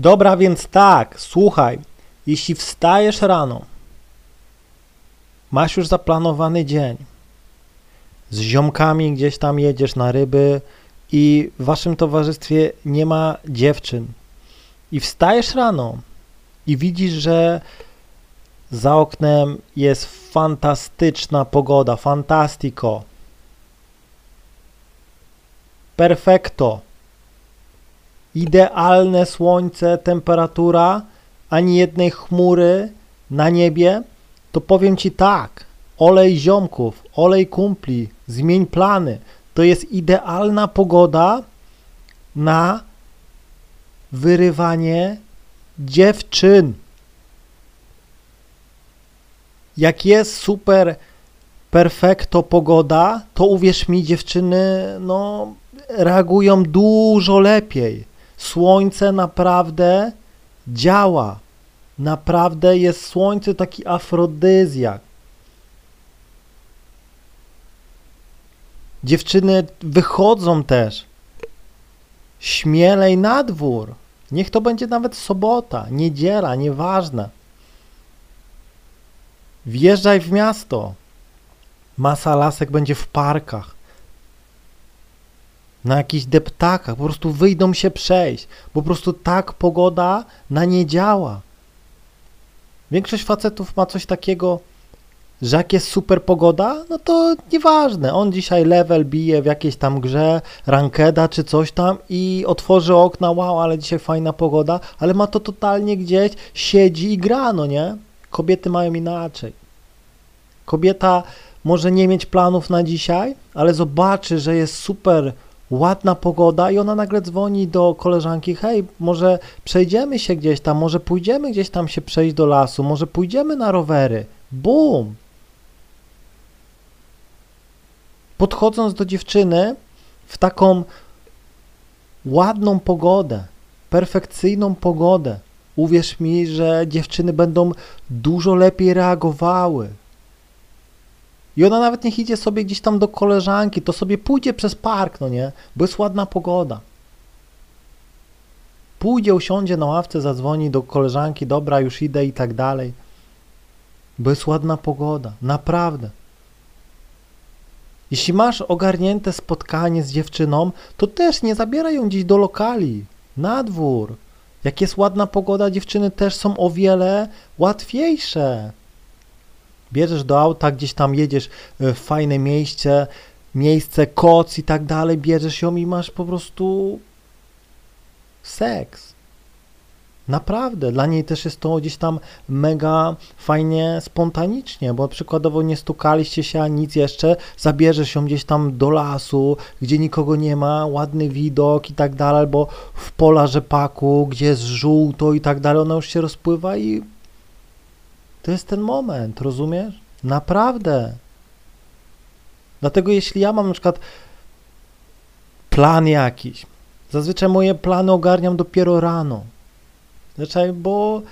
Dobra, więc tak, słuchaj. Jeśli wstajesz rano, masz już zaplanowany dzień, z ziomkami gdzieś tam jedziesz na ryby i w waszym towarzystwie nie ma dziewczyn, i wstajesz rano i widzisz, że za oknem jest fantastyczna pogoda, fantastico, perfekto, idealne słońce, temperatura, ani jednej chmury na niebie, to powiem Ci tak, olej ziomków, olej kumpli, zmień plany. To jest idealna pogoda na wyrywanie dziewczyn. Jak jest super perfekto pogoda, to uwierz mi, dziewczyny, no, reagują dużo lepiej. Słońce naprawdę działa. Naprawdę jest słońce taki afrodyzjak. Dziewczyny wychodzą też śmielej na dwór. Niech to będzie nawet sobota, niedziela, nieważne. Wjeżdżaj w miasto. Masa lasek będzie w parkach. Na jakichś deptakach. Po prostu wyjdą się przejść. Po prostu tak pogoda na nie działa. Większość facetów ma coś takiego, że jak jest super pogoda, no to nieważne. On dzisiaj level bije w jakiejś tam grze, rankeda czy coś tam i otworzy okna, wow, ale dzisiaj fajna pogoda, ale ma to totalnie gdzieś, siedzi i gra, no nie? Kobiety mają inaczej. Kobieta może nie mieć planów na dzisiaj, ale zobaczy, że jest super ładna pogoda i ona nagle dzwoni do koleżanki, hej, może przejdziemy się gdzieś tam, może pójdziemy gdzieś tam się przejść do lasu, może pójdziemy na rowery. Bum! Podchodząc do dziewczyny w taką ładną pogodę, perfekcyjną pogodę, uwierz mi, że dziewczyny będą dużo lepiej reagowały. I ona nawet niech idzie sobie gdzieś tam do koleżanki, to sobie pójdzie przez park, no nie? Bo jest ładna pogoda. Pójdzie, usiądzie na ławce, zadzwoni do koleżanki, dobra, już idę i tak dalej. Bo jest ładna pogoda, naprawdę. Jeśli masz ogarnięte spotkanie z dziewczyną, to też nie zabieraj ją gdzieś do lokali, na dwór. Jak jest ładna pogoda, dziewczyny też są o wiele łatwiejsze. Bierzesz do auta, gdzieś tam jedziesz w fajne miejsce, miejsce, koc i tak dalej, bierzesz ją i masz po prostu seks. Naprawdę, dla niej też jest to gdzieś tam mega fajnie, spontanicznie, bo przykładowo nie stukaliście się, a nic jeszcze, zabierzesz ją gdzieś tam do lasu, gdzie nikogo nie ma, ładny widok i tak dalej, albo w pola rzepaku, gdzie jest żółto i tak dalej, ona już się rozpływa i to jest ten moment, rozumiesz? Naprawdę. Dlatego jeśli ja mam na przykład plan jakiś, zazwyczaj moje plany ogarniam dopiero rano. Znaczy, bo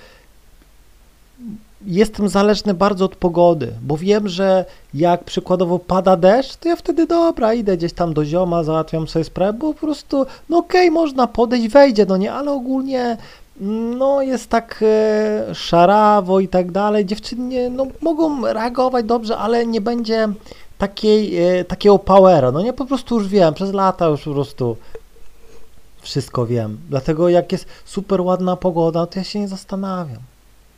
jestem zależny bardzo od pogody, bo wiem, że jak przykładowo pada deszcz, to ja wtedy dobra, idę gdzieś tam do zioma, załatwiam sobie sprawę, bo po prostu, no okej, okay, można podejść, wejdzie, no nie, ale ogólnie no jest tak e, szarawo i tak dalej, dziewczyny no, mogą reagować dobrze, ale nie będzie takiej, e, takiego powera, no nie, po prostu już wiem, przez lata już po prostu wszystko wiem. Dlatego jak jest super ładna pogoda, to ja się nie zastanawiam.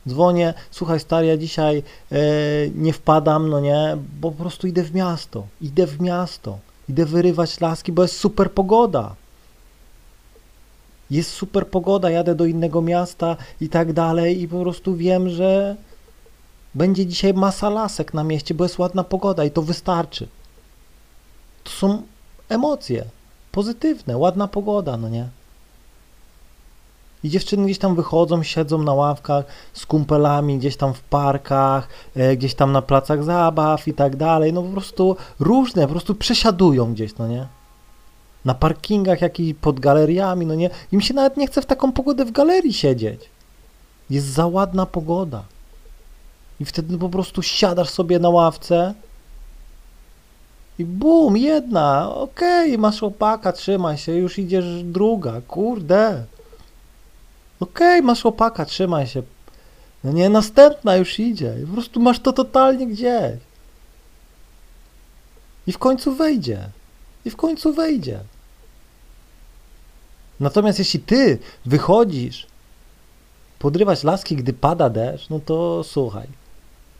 Dzwonię, słuchaj stary, ja dzisiaj e, nie wpadam, no nie, bo po prostu idę w miasto. Idę w miasto. Idę wyrywać laski, bo jest super pogoda. Jest super pogoda, jadę do innego miasta i tak dalej i po prostu wiem, że będzie dzisiaj masa lasek na mieście, bo jest ładna pogoda i to wystarczy. To są emocje pozytywne, ładna pogoda, no nie? I dziewczyny gdzieś tam wychodzą, siedzą na ławkach z kumpelami, gdzieś tam w parkach, e, gdzieś tam na placach zabaw i tak dalej. No po prostu różne, po prostu przesiadują gdzieś, no nie? Na parkingach jakichś pod galeriami, no nie? Im się nawet nie chce w taką pogodę w galerii siedzieć. Jest za ładna pogoda. I wtedy po prostu siadasz sobie na ławce i bum, jedna, okej, okay, masz opaka, trzymaj się, już idziesz druga, kurde. Okej, masz opaka, trzymaj się. No nie, następna już idzie. Po prostu masz to totalnie gdzieś. I w końcu wejdzie. I w końcu wejdzie. Natomiast jeśli ty wychodzisz podrywać laski, gdy pada deszcz, no to słuchaj.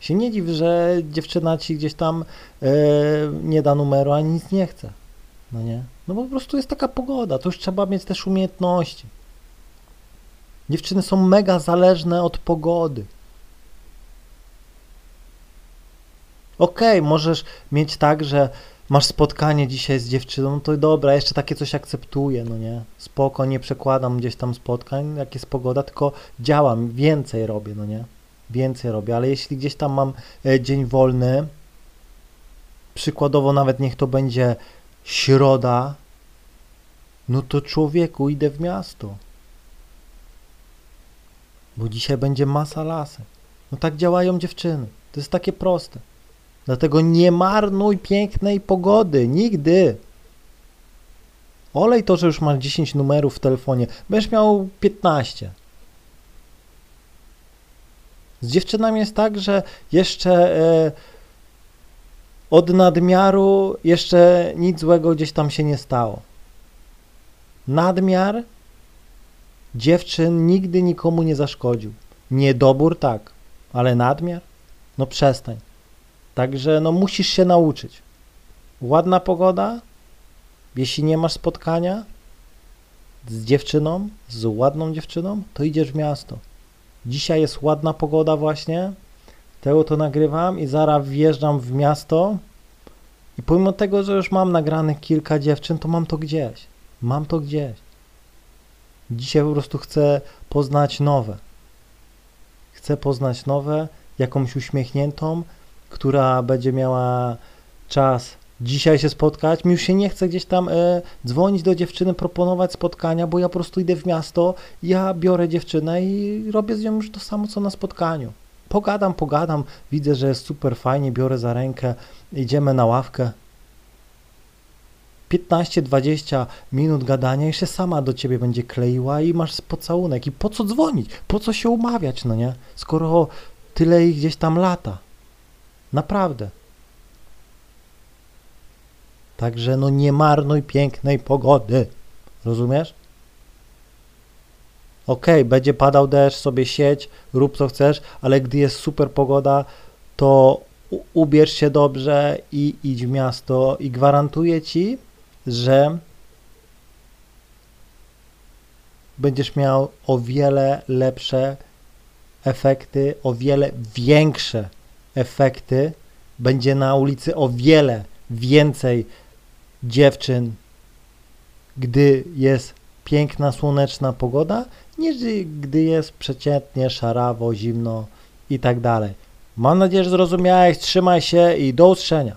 Się nie dziw, że dziewczyna ci gdzieś tam e, nie da numeru, ani nic nie chce. No nie? No bo po prostu jest taka pogoda, to już trzeba mieć też umiejętności. Dziewczyny są mega zależne od pogody. Okej, możesz mieć tak, że masz spotkanie dzisiaj z dziewczyną, no to dobra, jeszcze takie coś akceptuję, no nie? Spoko, nie przekładam gdzieś tam spotkań, jak jest pogoda, tylko działam, więcej robię, no nie? Więcej robię, ale jeśli gdzieś tam mam e, dzień wolny, przykładowo nawet niech to będzie środa, no to człowieku, idę w miasto. Bo dzisiaj będzie masa lasek. No tak działają dziewczyny. To jest takie proste. Dlatego nie marnuj pięknej pogody. Nigdy. Olej to, że już masz 10 numerów w telefonie. Będziesz miał 15. Z dziewczynami jest tak, że jeszcze e, od nadmiaru jeszcze nic złego gdzieś tam się nie stało. Nadmiar dziewczyn nigdy nikomu nie zaszkodził. Niedobór tak, ale nadmiar? No przestań. Także no musisz się nauczyć. Ładna pogoda, jeśli nie masz spotkania z dziewczyną, z ładną dziewczyną, to idziesz w miasto. Dzisiaj jest ładna pogoda właśnie, tego to nagrywam i zaraz wjeżdżam w miasto i pomimo tego, że już mam nagranych kilka dziewczyn, to mam to gdzieś. Mam to gdzieś. Dzisiaj po prostu chcę poznać nowe. Chcę poznać nowe, jakąś uśmiechniętą, która będzie miała czas dzisiaj się spotkać. Mi już się nie chce gdzieś tam e, dzwonić do dziewczyny, proponować spotkania, bo ja po prostu idę w miasto, ja biorę dziewczynę i robię z nią już to samo, co na spotkaniu. Pogadam, pogadam, widzę, że jest super fajnie, biorę za rękę, idziemy na ławkę. 15-20 minut gadania i się sama do ciebie będzie kleiła i masz pocałunek. I po co dzwonić? Po co się umawiać, no nie? Skoro tyle ich gdzieś tam lata. Naprawdę. Także no nie marnuj pięknej pogody. Rozumiesz? Okej, okay, będzie padał deszcz, sobie sieć, rób co chcesz, ale gdy jest super pogoda, to ubierz się dobrze i idź w miasto i gwarantuję ci, że będziesz miał o wiele lepsze efekty, o wiele większe efekty. Będzie na ulicy o wiele więcej dziewczyn, gdy jest piękna, słoneczna pogoda, niż gdy jest przeciętnie, szarawo, zimno i tak dalej. Mam nadzieję, że zrozumiałeś. Trzymaj się i do usłyszenia.